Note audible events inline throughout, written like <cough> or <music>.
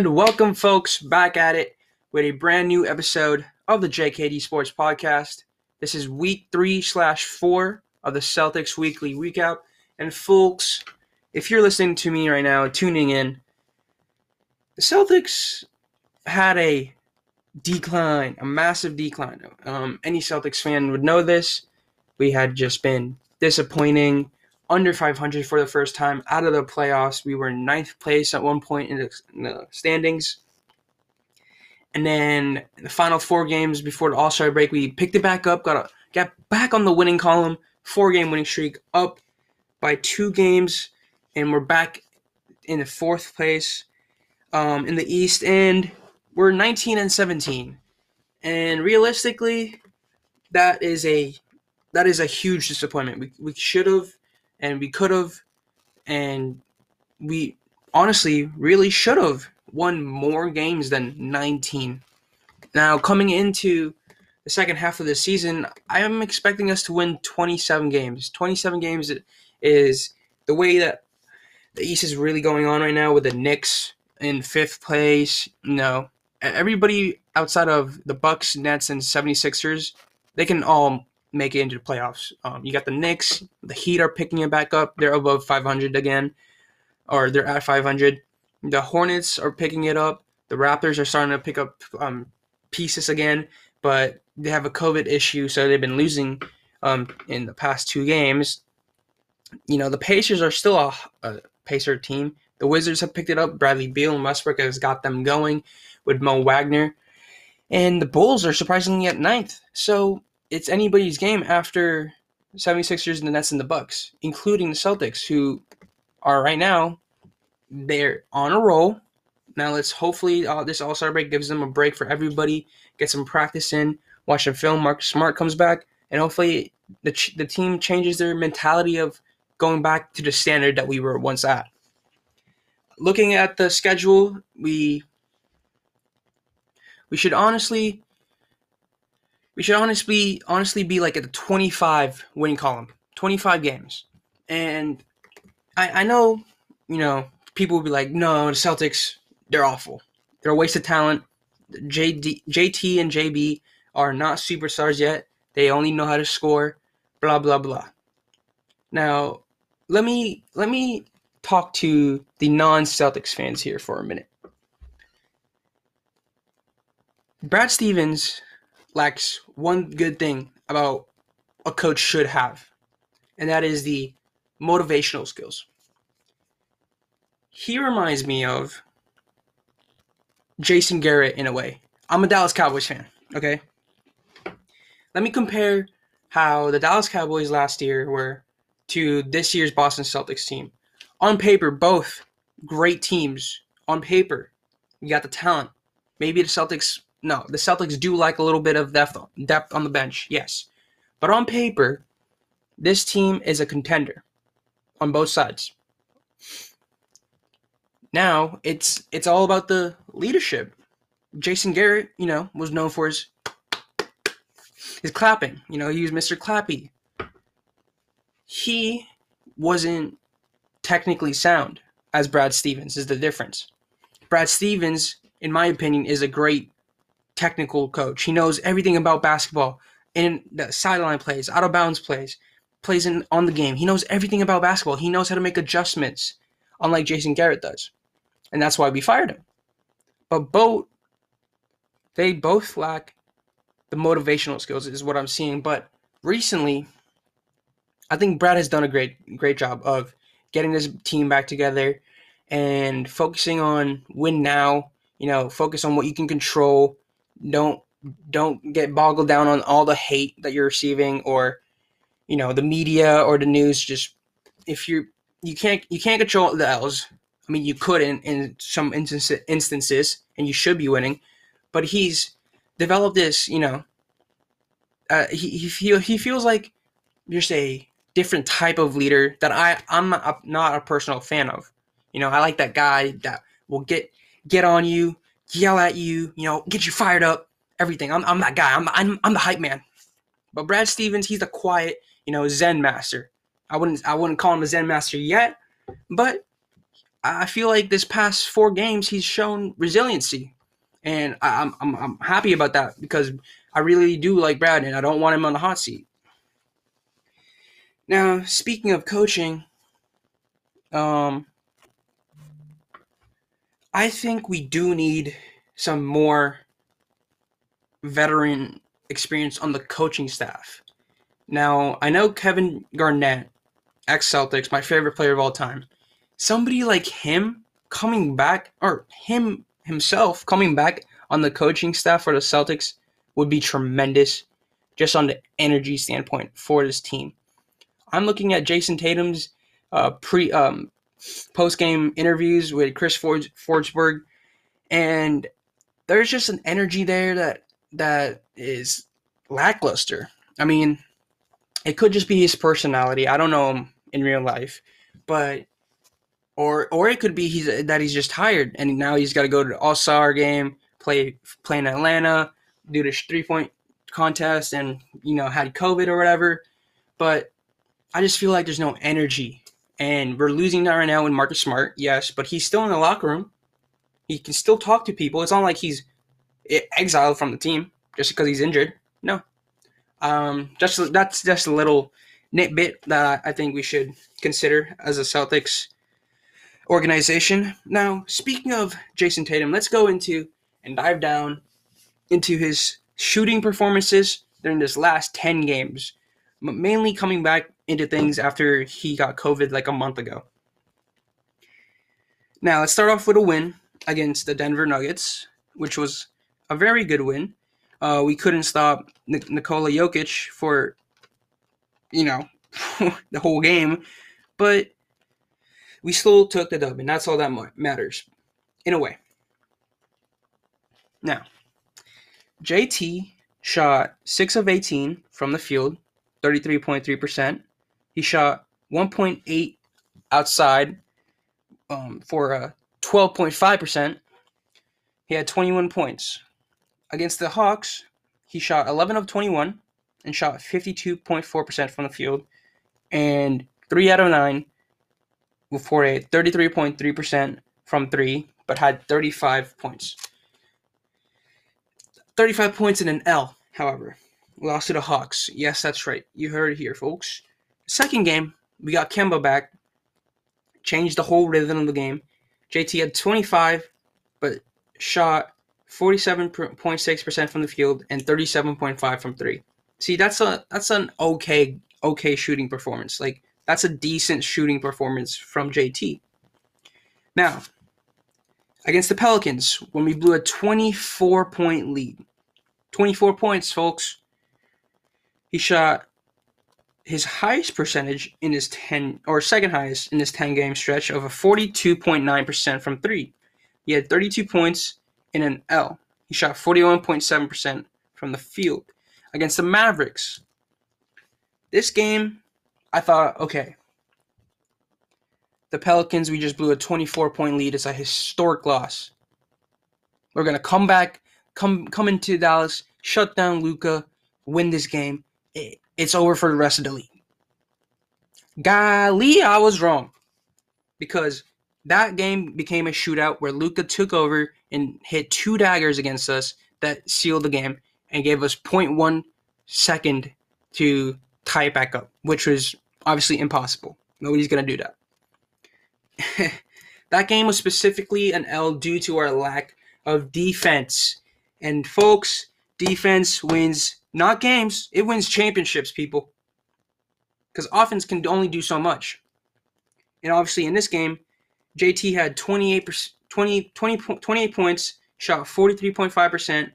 And welcome, folks, back at it with a brand new episode of the JKD Sports Podcast. This is week three slash four of the Celtics Weekly Recap. And, folks, if you're listening to me right now, tuning in, the Celtics had a decline, a massive decline. Um, any Celtics fan would know this. We had just been disappointing under 500 for the first time out of the playoffs. We were ninth place at one point in the, in the standings. And then the final four games before the All Star break, we picked it back up, got a, got back on the winning column, four game winning streak, up by two games, and we're back in the fourth place um, in the East. And we're 19 and 17, and realistically, that is a that is a huge disappointment. We we should have and we could have, and we honestly really should have won more games than 19. Now, coming into the second half of the season, I am expecting us to win 27 games. 27 games is the way that the East is really going on right now with the Knicks in fifth place. No, everybody outside of the Bucks, Nets, and 76ers, they can all make it into the playoffs. Um, you got the Knicks, the Heat are picking it back up. They're above 500 again, or they're at 500. The Hornets are picking it up. The Raptors are starting to pick up um, pieces again, but they have a COVID issue, so they've been losing um, in the past two games. You know, the Pacers are still a, a Pacer team. The Wizards have picked it up. Bradley Beal and Westbrook has got them going with Mo Wagner. And the Bulls are surprisingly at ninth. So it's anybody's game after 76ers and the Nets and the Bucks, including the Celtics, who are right now they're on a roll. Now let's hopefully uh, this All Star break gives them a break for everybody, get some practice in, watch some film. Marcus Smart comes back, and hopefully the ch- the team changes their mentality of going back to the standard that we were once at. Looking at the schedule, we we should honestly we should honestly honestly be like at the 25 winning column. 25 games. And I, I know you know people will be like no the celtics they're awful. They're a waste of talent. JD, jt and jb are not superstars yet. They only know how to score. Blah blah blah. Now let me let me talk to the non-celtics fans here for a minute. Brad stevens lacks one good thing about a coach should have, and that is the motivational skills. He reminds me of Jason Garrett in a way. I'm a Dallas Cowboys fan, okay? Let me compare how the Dallas Cowboys last year were to this year's Boston Celtics team. On paper, both great teams. On paper, you got the talent. Maybe the Celtics no, the Celtics do like a little bit of depth depth on the bench, yes. But on paper, this team is a contender on both sides. Now it's it's all about the leadership. Jason Garrett, you know, was known for his his clapping. You know, he was Mr. Clappy. He wasn't technically sound as Brad Stevens is the difference. Brad Stevens, in my opinion, is a great technical coach. He knows everything about basketball in the sideline plays, out of bounds plays, plays in on the game. He knows everything about basketball. He knows how to make adjustments, unlike Jason Garrett does. And that's why we fired him. But both they both lack the motivational skills is what I'm seeing. But recently, I think Brad has done a great great job of getting this team back together and focusing on win now, you know, focus on what you can control don't don't get boggled down on all the hate that you're receiving or you know the media or the news just if you you can't you can't control the L's. I mean, you could in, in some instance, instances, and you should be winning. But he's developed this, you know. Uh, he he, feel, he feels like just a different type of leader that I I'm not, not a personal fan of. You know, I like that guy that will get get on you, yell at you, you know, get you fired up, everything. I'm, I'm that guy. I'm, I'm, I'm the hype man. But Brad Stevens, he's the quiet, you know, Zen master. I wouldn't I wouldn't call him a Zen master yet, but I feel like this past four games he's shown resiliency, and I, am I'm I'm happy about that because I really do like Brad, and I don't want him on the hot seat. Now, speaking of coaching, um, I think we do need some more veteran experience on the coaching staff. Now, I know Kevin Garnett, ex Celtics, my favorite player of all time. Somebody like him coming back, or him himself coming back on the coaching staff for the Celtics would be tremendous just on the energy standpoint for this team. I'm looking at Jayson Tatum's uh, pre um, post game interviews with Chris Ford- Forsberg, and there's just an energy there that that is lackluster. I mean, it could just be his personality. I don't know him in real life, but or or it could be he's that he's just tired and now he's got to go to the All Star game, play play in Atlanta, do the three point contest, and you know had COVID or whatever. But I just feel like there's no energy, and we're losing now in Marcus Smart. Yes, but he's still in the locker room. He can still talk to people. It's not like he's exiled from the team just because he's injured. No, um, just that's just a little nitbit that I think we should consider as a Celtics organization. Now, speaking of Jayson Tatum, let's go into and dive down into his shooting performances during this last 10 games, mainly coming back into things after he got COVID like a month ago. Now, let's start off with a win against the Denver Nuggets, which was a very good win. Uh, we couldn't stop Nikola Jokic for, you know, <laughs> the whole game, but we still took the dub, and that's all that matters, in a way. Now, JT shot 6 of 18 from the field, 33.3%. He shot 1.8 outside um, for a 12.5%. He had 21 points. Against the Hawks, he shot 11 of 21 and shot 52.4% from the field and 3 out of 9 for a 33.3% from 3, but had 35 points. 35 points in an L, however. Lost to the Hawks. Yes, that's right. You heard it here, folks. Second game, we got Kemba back. Changed the whole rhythm of the game. JT had 25, but shot 47.6% from the field and 37.5 from 3. See, that's a that's an okay okay shooting performance. Like that's a decent shooting performance from JT. Now, against the Pelicans, when we blew a 24 point lead, 24 points, folks, he shot his highest percentage in his 10 or second highest in his 10 game stretch of a 42.9% from 3. He had 32 points in an L. He shot 41.7% from the field against the Mavericks. This game, I thought, okay, the Pelicans, we just blew a 24 point lead. It's a historic loss. We're gonna come back, come come into Dallas, shut down Luka, win this game. It, it's over for the rest of the league. Golly, I was wrong because that game became a shootout where Luka took over and hit two daggers against us that sealed the game and gave us 0.1 second to tie it back up, which was obviously impossible. Nobody's going to do that. <laughs> that game was specifically an L due to our lack of defense. And folks, defense wins not games, it wins championships, people. Because offense can only do so much. And obviously, in this game, JT had 28, 20, 20, 28 points, shot 43.5%,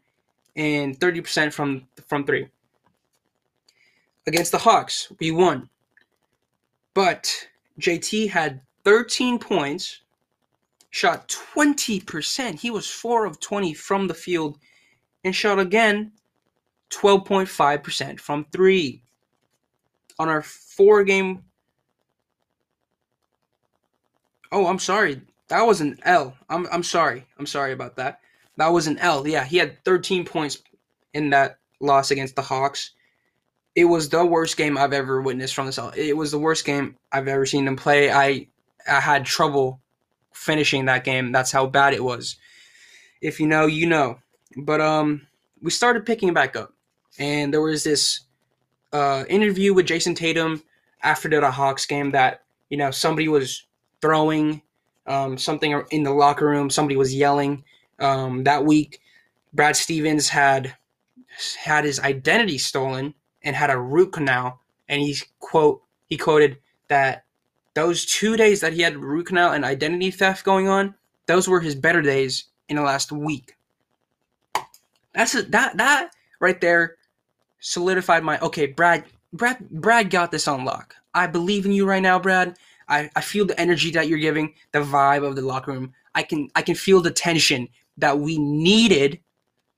and 30% from, from three. Against the Hawks, we won. But JT had 13 points, shot 20%. He was 4 of 20 from the field, and shot again 12.5% from three. On our four game Oh, I'm sorry. That was an L. I'm I'm sorry. I'm sorry about that. That was an L. Yeah, he had 13 points in that loss against the Hawks. It was the worst game I've ever witnessed from this. It was the worst game I've ever seen them play. I I had trouble finishing that game. That's how bad it was. If you know, you know. But um, we started picking back up, and there was this uh, interview with Jayson Tatum after the Hawks game that you know somebody was throwing um, something in the locker room. Somebody was yelling. Um, that week, Brad Stevens had had his identity stolen and had a root canal, and he quote he quoted that those two days that he had root canal and identity theft going on, those were his better days in the last week. That's a, that that right there solidified my okay, Brad. Brad Brad got this on lock. I believe in you right now, Brad. I, I feel the energy that you're giving, the vibe of the locker room. I can I can feel the tension that we needed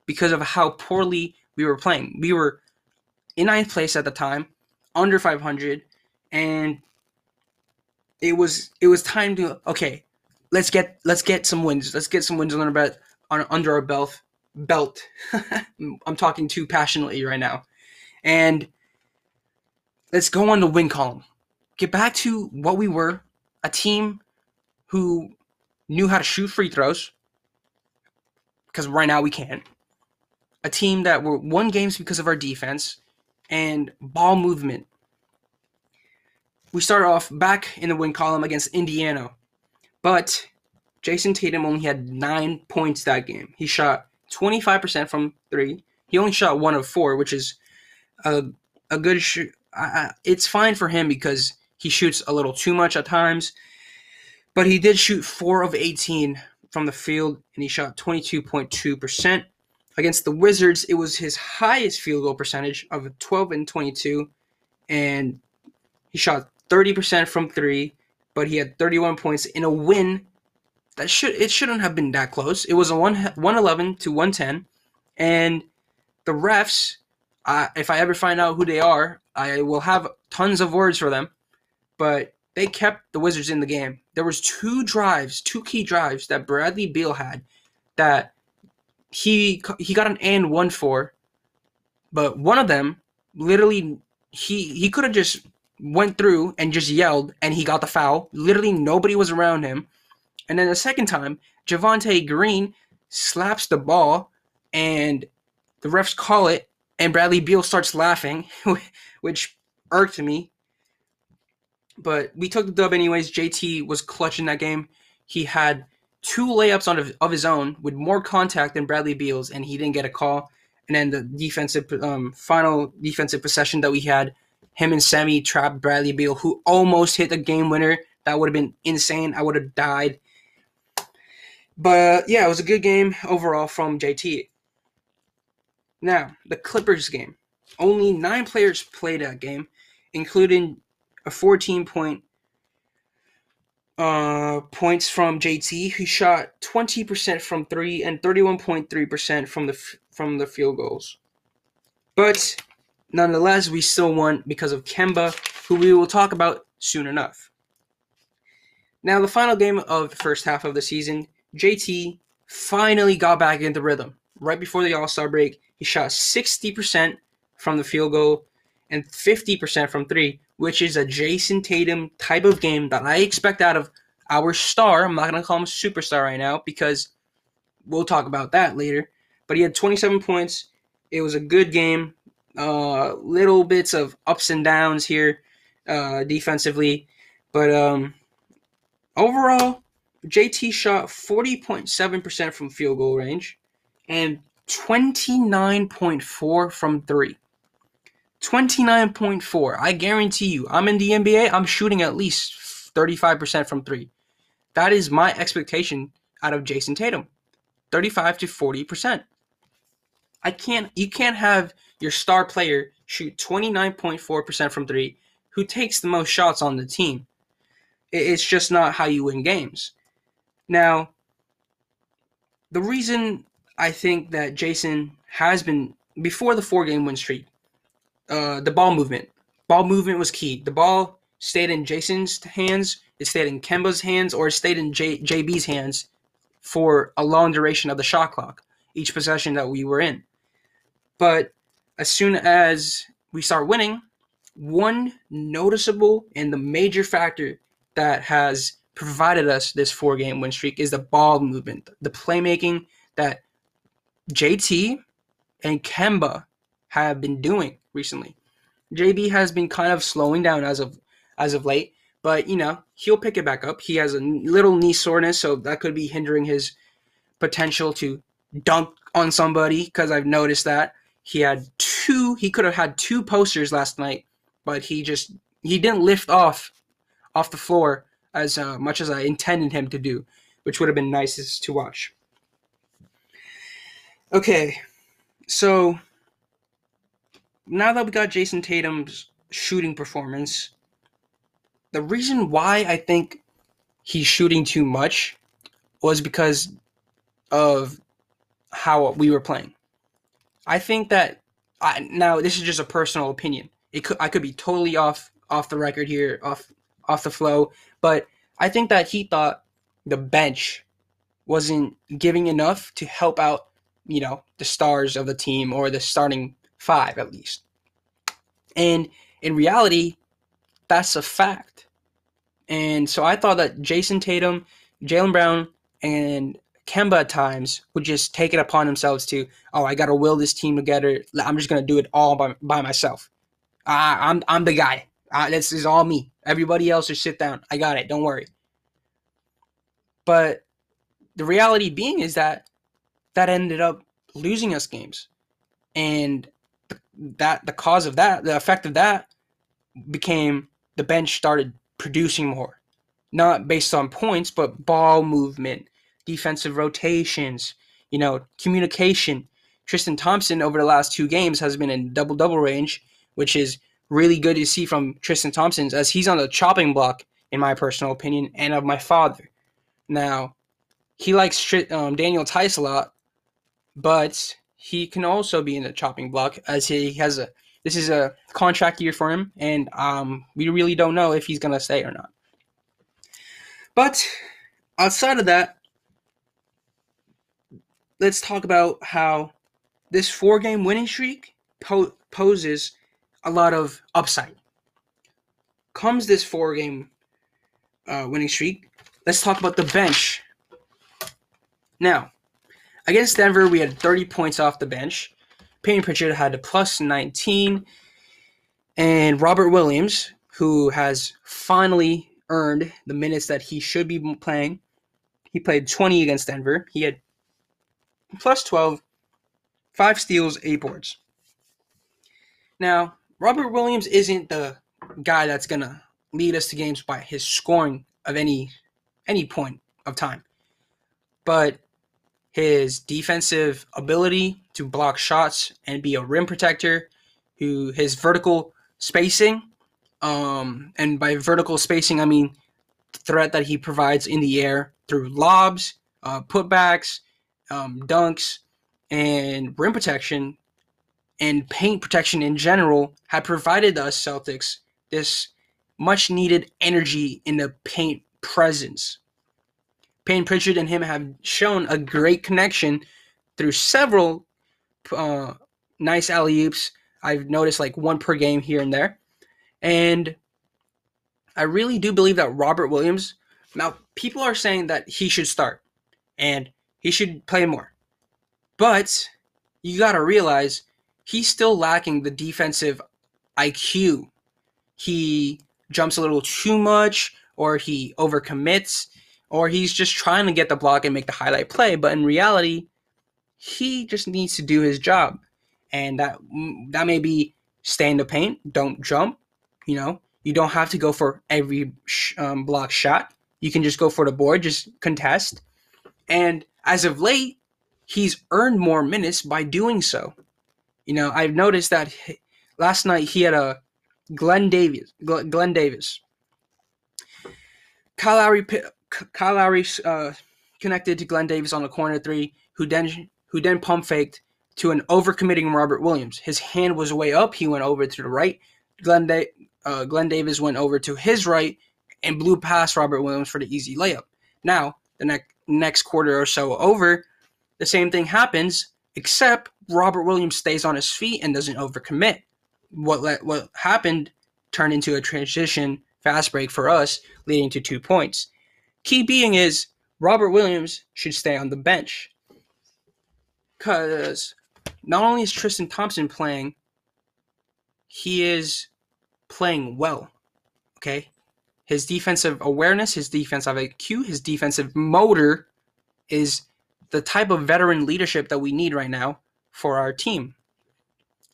because of how poorly we were playing. We were in ninth place at the time, under 500, and it was it was time to okay, let's get let's get some wins. Let's get some wins under our belt. On, under our belt. Belt. <laughs> I'm talking too passionately right now, and let's go on the win column. Get back to what we were, a team who knew how to shoot free throws. Because right now we can't. A team that were won games because of our defense and ball movement we start off back in the win column against Indiana, but Jayson Tatum only had nine points that game. He shot 25% from three. He only shot one of four, which is a, a good shoot. It's fine for him because he shoots a little too much at times, but he did shoot four of 18 from the field and he shot 22.2%. Against the Wizards, it was his highest field goal percentage of 12 and 22, and he shot 30% from three, but he had 31 points in a win that should it shouldn't have been that close. It was a one 111 to 110, and the refs. If I ever find out who they are, I will have tons of words for them. But they kept the Wizards in the game. There was two drives, two key drives that Bradley Beal had that he he got an and one for, but one of them literally he he could have just went through and just yelled and he got the foul. Literally nobody was around him. And then the second time, Javonte Green slaps the ball and the refs call it and Bradley Beal starts laughing, <laughs> which irked me. But we took the dub anyways. JT was clutch in that game. He had two layups on of his own with more contact than Bradley Beal's, and he didn't get a call. And then the defensive um, final defensive possession that we had him and Semi trapped Bradley Beal, who almost hit the game winner. That would have been insane. I would have died. But yeah, it was a good game overall from JT. Now, the Clippers game. Only nine players played that game, including a 14 point uh, points from JT, who shot 20% from three and 31.3% from the from the field goals. But Nonetheless, we still won because of Kemba, who we will talk about soon enough. Now, the final game of the first half of the season, JT finally got back into rhythm. Right before the All Star break, he shot 60% from the field goal and 50% from three, which is a Jayson Tatum type of game that I expect out of our star. I'm not going to call him a superstar right now because we'll talk about that later. But he had 27 points. It was a good game uh, little bits of ups and downs here uh, defensively, but um, overall, JT shot 40.7% from field goal range and 29.4 from three. 29.4. I guarantee you, I'm in the NBA, I'm shooting at least 35% from three. That is my expectation out of Jayson Tatum. 35 to 40%. I can't you can't have your star player shoot 29.4% from three, who takes the most shots on the team. It's just not how you win games. Now, the reason I think that Jayson has been before the four game win streak, uh, the ball movement. Ball movement was key. The ball stayed in Jayson's hands, it stayed in Kemba's hands, or it stayed in J- JB's hands for a long duration of the shot clock, each possession that we were in. But as soon as we start winning, one noticeable and the major factor that has provided us this four game win streak is the ball movement, the playmaking that JT and Kemba have been doing recently. JB has been kind of slowing down as of as of late, but you know he'll pick it back up. He has a little knee soreness, so that could be hindering his potential to dunk on somebody. Because I've noticed that he had two. He could have had two posters last night, but he just he didn't lift off off the floor as uh, much as I intended him to do, which would have been nicest to watch. Okay, so now that we got Jayson Tatum's shooting performance, the reason why I think he's shooting too much was because of how we were playing. I think that I, now this is just a personal opinion. It could I could be totally off off the record here, off off the flow, but I think that he thought the bench wasn't giving enough to help out, you know, the stars of the team or the starting five at least. And in reality, that's a fact. And so I thought that Jayson Tatum, Jaylen Brown, and Kemba at times would just take it upon themselves to, oh, I got to will this team together. I'm just going to do it all by, by myself. I, I'm, I'm the guy. Uh, this is all me. Everybody else just sit down. I got it. Don't worry. But the reality being is that that ended up losing us games. And that the cause of that, the effect of that became the bench started producing more. Not based on points, but ball movement, defensive rotations, you know, communication. Tristan Thompson over the last two games has been in double double range, which is really good to see from Tristan Thompson's as he's on the chopping block, in my personal opinion, and of my father. Now, he likes um, Daniel Theis a lot, but he can also be in the chopping block as he has a this is a contract year for him, and um, we really don't know if he's gonna stay or not. But outside of that, let's talk about how this four game winning streak po- poses a lot of upside. Comes this four game uh, winning streak, let's talk about the bench. Now, against Denver, we had 30 points off the bench. Payton Pritchard had a plus 19. And Robert Williams, who has finally earned the minutes that he should be playing, he played 20 against Denver. He had plus 12, five steals, eight boards. Now, Robert Williams isn't the guy that's gonna lead us to games by his scoring of any any point of time. But his defensive ability to block shots and be a rim protector, who his vertical spacing, um, and by vertical spacing I mean threat that he provides in the air through lobs, uh, putbacks, um, dunks, and rim protection and paint protection in general had provided us Celtics this much needed energy in the paint presence. Payton Pritchard and him have shown a great connection through several uh, nice alley oops. I've noticed like one per game here and there. And I really do believe that Robert Williams, now people are saying that he should start and he should play more. But you got to realize he's still lacking the defensive IQ. He jumps a little too much, or he overcommits, or he's just trying to get the block and make the highlight play. But in reality, he just needs to do his job, and that that may be stay in the paint, don't jump. You know, you don't have to go for every um, block shot. You can just go for the board, just contest. And as of late, he's earned more minutes by doing so. You know, I've noticed that he, last night he had a Glenn Davis. Glenn Davis. Kyle Lowry, Kyle Lowry uh, connected to Glen Davis on the corner three, who then who then pump faked to an overcommitting Robert Williams. His hand was way up. He went over to the right. Glen, da- uh, Glen Davis went over to his right and blew past Robert Williams for the easy layup. Now, the ne- next quarter or so over, the same thing happens, except Robert Williams stays on his feet and doesn't overcommit. What let, what happened turned into a transition fast break for us, leading to two points. Key being is Robert Williams should stay on the bench. Because not only is Tristan Thompson playing, he is playing well. Okay? His defensive awareness, his defensive IQ, his defensive motor is the type of veteran leadership that we need right now for our team.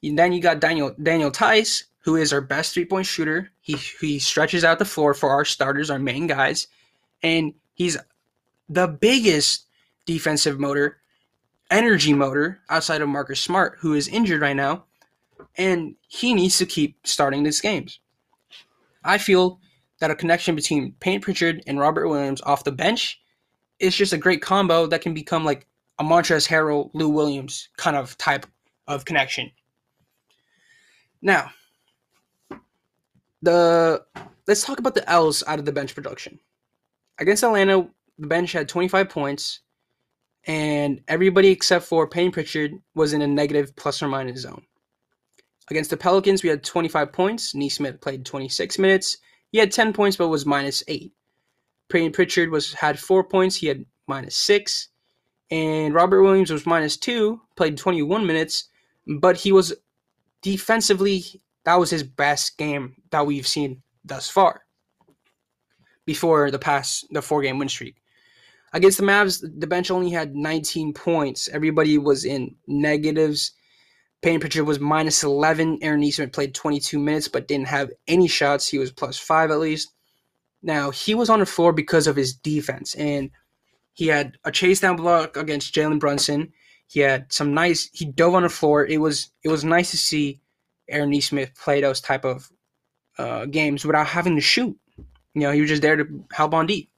And then you got Daniel Daniel Theis, who is our best three point shooter. He he stretches out the floor for our starters, our main guys, and he's the biggest defensive motor, energy motor outside of Marcus Smart, who is injured right now, and he needs to keep starting these games. I feel that a connection between Payton Pritchard and Robert Williams off the bench is just a great combo that can become like a Montrezl Harrell, Lou Williams kind of type of connection. Now, the let's talk about the L's out of the bench production. Against Atlanta, the bench had 25 points, and everybody except for Payton Pritchard was in a negative plus or minus zone. Against the Pelicans, we had 25 points. Nesmith played 26 minutes. He had 10 points, but was minus eight. Payton Pritchard was had four points. He had minus six, and Robert Williams was minus two. Played 21 minutes, but he was defensively that was his best game that we've seen thus far. Before the past the four game win streak. Against the Mavs, the bench only had 19 points. Everybody was in negatives. Payton Pritchard was minus 11. Aaron Nesmith played 22 minutes but didn't have any shots. He was plus five at least. Now, he was on the floor because of his defense, and he had a chase down block against Jalen Brunson. He had some nice. He dove on the floor. It was it was nice to see Aaron Nesmith play those type of uh, games without having to shoot. You know, he was just there to help on deep.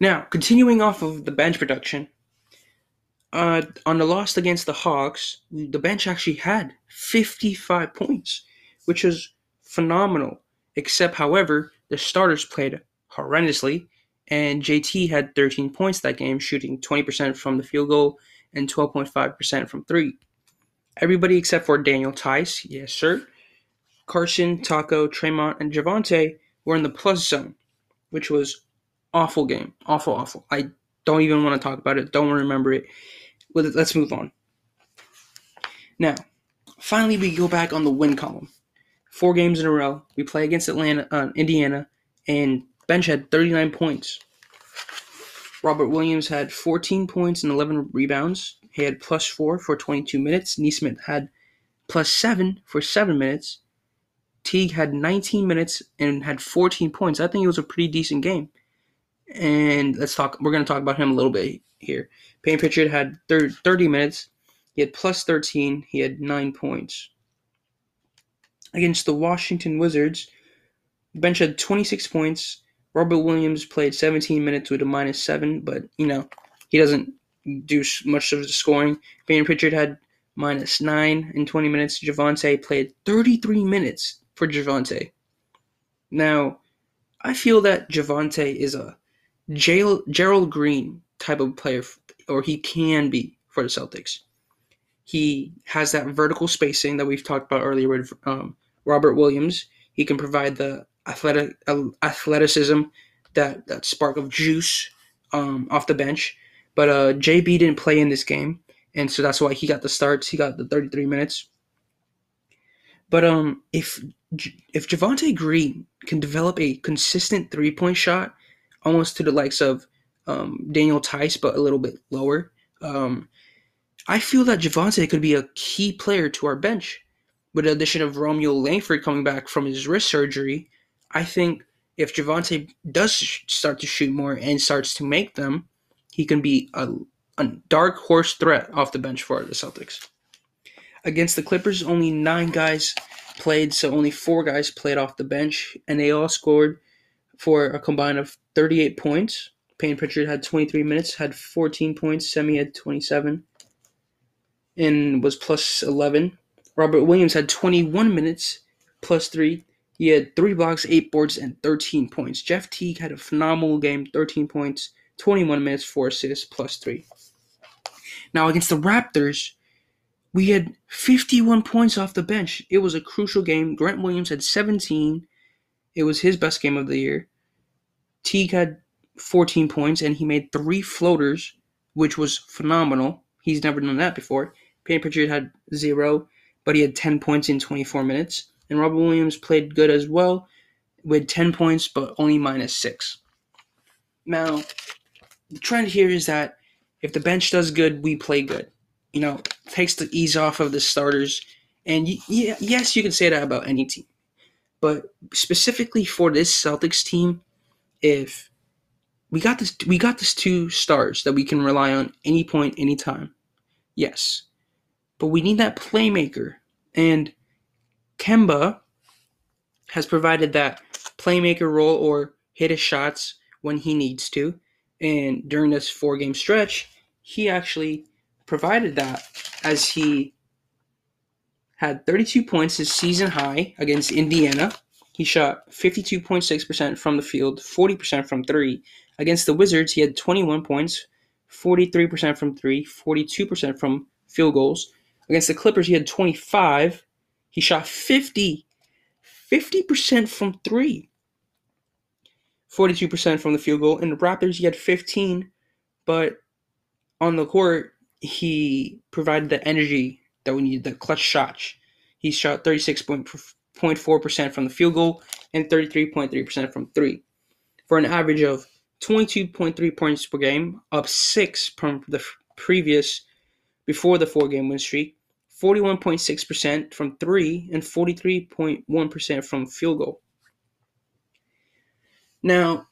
Now, continuing off of the bench production, uh, on the loss against the Hawks, the bench actually had 55 points, which was phenomenal. Except, however, the starters played horrendously, and JT had 13 points that game, shooting 20% from the field goal and 12.5% from three. Everybody except for Daniel Theis, yes sir, Carsen, Tacko, Tremont, and Javonte were in the plus zone, which was awful game, awful, awful. I don't even want to talk about it. Don't remember it let's move on. Now, finally, we go back on the win column. Four games in a row. We play against Atlanta, uh, Indiana, and bench had 39 points. Robert Williams had 14 points and 11 rebounds. He had plus four for 22 minutes. Nesmith had plus seven for seven minutes. Teague had 19 minutes and had 14 points. I think it was a pretty decent game. And let's talk. We're going to talk about him a little bit here. Payton Pritchard had 30 minutes. He had plus 13. He had 9 points. Against the Washington Wizards, the bench had 26 points. Robert Williams played 17 minutes with a minus 7, but, you know, he doesn't do much of the scoring. Payton Pritchard had minus 9 in 20 minutes. Javonte played 33 minutes for Javonte. Now, I feel that Javonte is a Gerald Green type of player, or he can be for the Celtics. He has that vertical spacing that we've talked about earlier with um, Robert Williams. He can provide the athletic uh, athleticism, that that spark of juice um, off the bench. But uh, JB didn't play in this game, and so that's why he got the starts. He got the 33 minutes. But um, if if Javonte Green can develop a consistent three point shot, almost to the likes of um, Daniel Theis, but a little bit lower. Um, I feel that Javonte could be a key player to our bench. With the addition of Romeo Langford coming back from his wrist surgery, I think if Javonte does start to shoot more and starts to make them, he can be a, a dark horse threat off the bench for the Celtics. Against the Clippers, only nine guys played, so only four guys played off the bench, and they all scored for a combined of 38 points. Payton Pritchard had 23 minutes, had 14 points. Semi had 27 and was plus 11. Robert Williams had 21 minutes, plus 3. He had 3 blocks, 8 boards, and 13 points. Jeff Teague had a phenomenal game, 13 points, 21 minutes, 4 assists, plus 3. Now, against the Raptors, we had 51 points off the bench. It was a crucial game. Grant Williams had 17, It was his best game of the year. Teague had 14 points and he made three floaters, which was phenomenal. He's never done that before. Payton Pritchard had zero, but he had 10 points in 24 minutes. And Robert Williams played good as well with 10 points, but only minus six. Now, the trend here is that if the bench does good, we play good. You know, takes the ease off of the starters. And y- yes, you can say that about any team. But specifically for this Celtics team, if we got this we got this two stars that we can rely on any point, anytime. Yes. But we need that playmaker. And Kemba has provided that playmaker role or hit his shots when he needs to. And during this four game stretch, he actually provided that as he had 32 points, his season high against Indiana. He shot 52.6% from the field, 40% from three. Against the Wizards, he had 21 points, 43% from three, 42% from field goals. Against the Clippers, he had 25. He shot 50, 50% from three, 42% from the field goal. In the Raptors, he had 15, but on the court, he provided the energy that we needed, the clutch shots. He shot 36.4% from the field goal and 33.3% from three for an average of 22.3 points per game, up six from the previous before the four game win streak, 41.6% from three, and 43.1% from field goal. Now,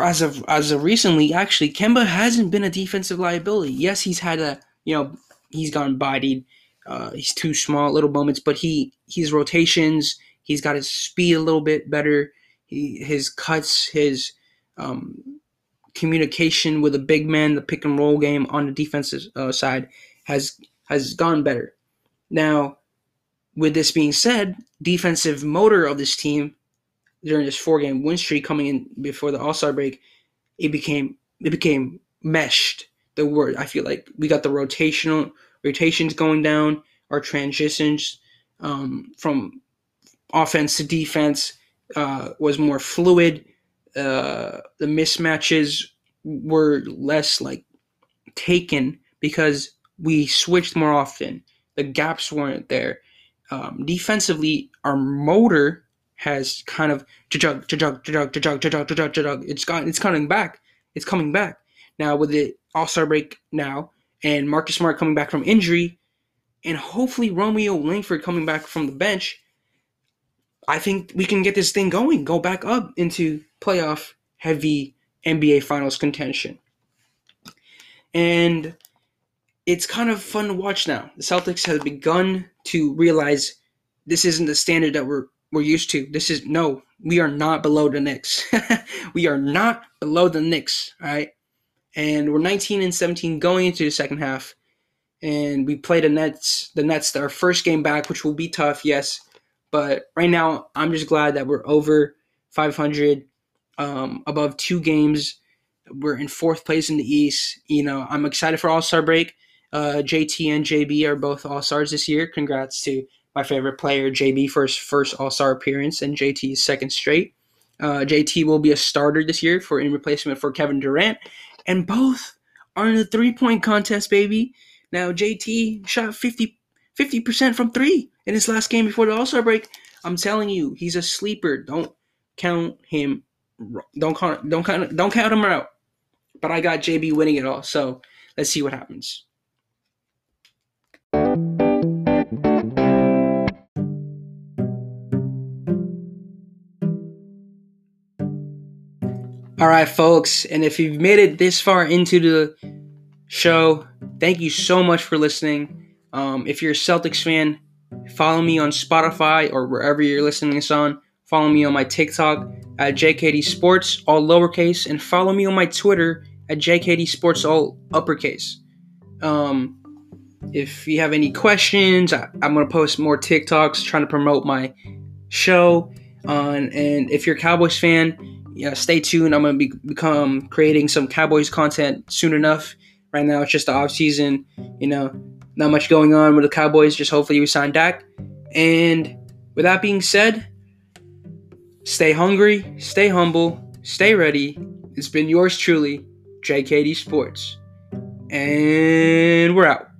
as of as of recently, actually, Kemba hasn't been a defensive liability. Yes, he's had a you know he's gone bodied. Uh, he's too small, little moments, but he he's rotations. He's got his speed a little bit better. He, his cuts, his um, communication with a big man, the pick and roll game on the defensive uh, side has has gone better. Now, with this being said, defensive motor of this team during this four game win streak coming in before the All Star break, it became it became meshed. The word I feel like we got the rotational rotations going down, our transitions um, from offense to defense uh, was more fluid. Uh, the mismatches were less like taken because we switched more often. The gaps weren't there. Um, defensively, our motor has kind of jug jug jug jug jug jug jug It's got it's coming back. It's coming back now with the All Star break now, and Marcus Smart coming back from injury, and hopefully Romeo Langford coming back from the bench. I think we can get this thing going, go back up into playoff heavy NBA Finals contention. And it's kind of fun to watch now. The Celtics have begun to realize this isn't the standard that we're we're used to. This is no, we are not below the Knicks. <laughs> we are not below the Knicks, all right? And we're 19 and 17 going into the second half. And we play the Nets, the Nets, our first game back, which will be tough, yes. But right now, I'm just glad that we're over 500, um, above two games. We're in fourth place in the East. You know, I'm excited for All Star break. Uh, JT and JB are both All Stars this year. Congrats to my favorite player, JB, for his first All Star appearance and JT's second straight. Uh, JT will be a starter this year for in replacement for Kevin Durant, and both are in the three point contest, baby. Now JT shot 50 percent from three in his last game before the All Star break. I'm telling you, he's a sleeper. Don't count him. Don't count. Don't count. Don't count him out. But I got JB winning it all. So let's see what happens. All right, folks, and if you've made it this far into the show, thank you so much for listening. Um, if you're a Celtics fan, follow me on Spotify or wherever you're listening to this on. Follow me on my TikTok at JKD Sports, all lowercase, and follow me on my Twitter at JKD Sports, all uppercase. Um, if you have any questions, I, am going to post more TikToks trying to promote my show. On, and if you're a Cowboys fan, yeah, stay tuned. I'm gonna be become creating some Cowboys content soon enough. Right now, it's just the off season. You know, not much going on with the Cowboys. Just hopefully we sign Dak. And with that being said, Stay hungry, stay humble, stay ready. It's been yours truly, JKD Sports. And we're out.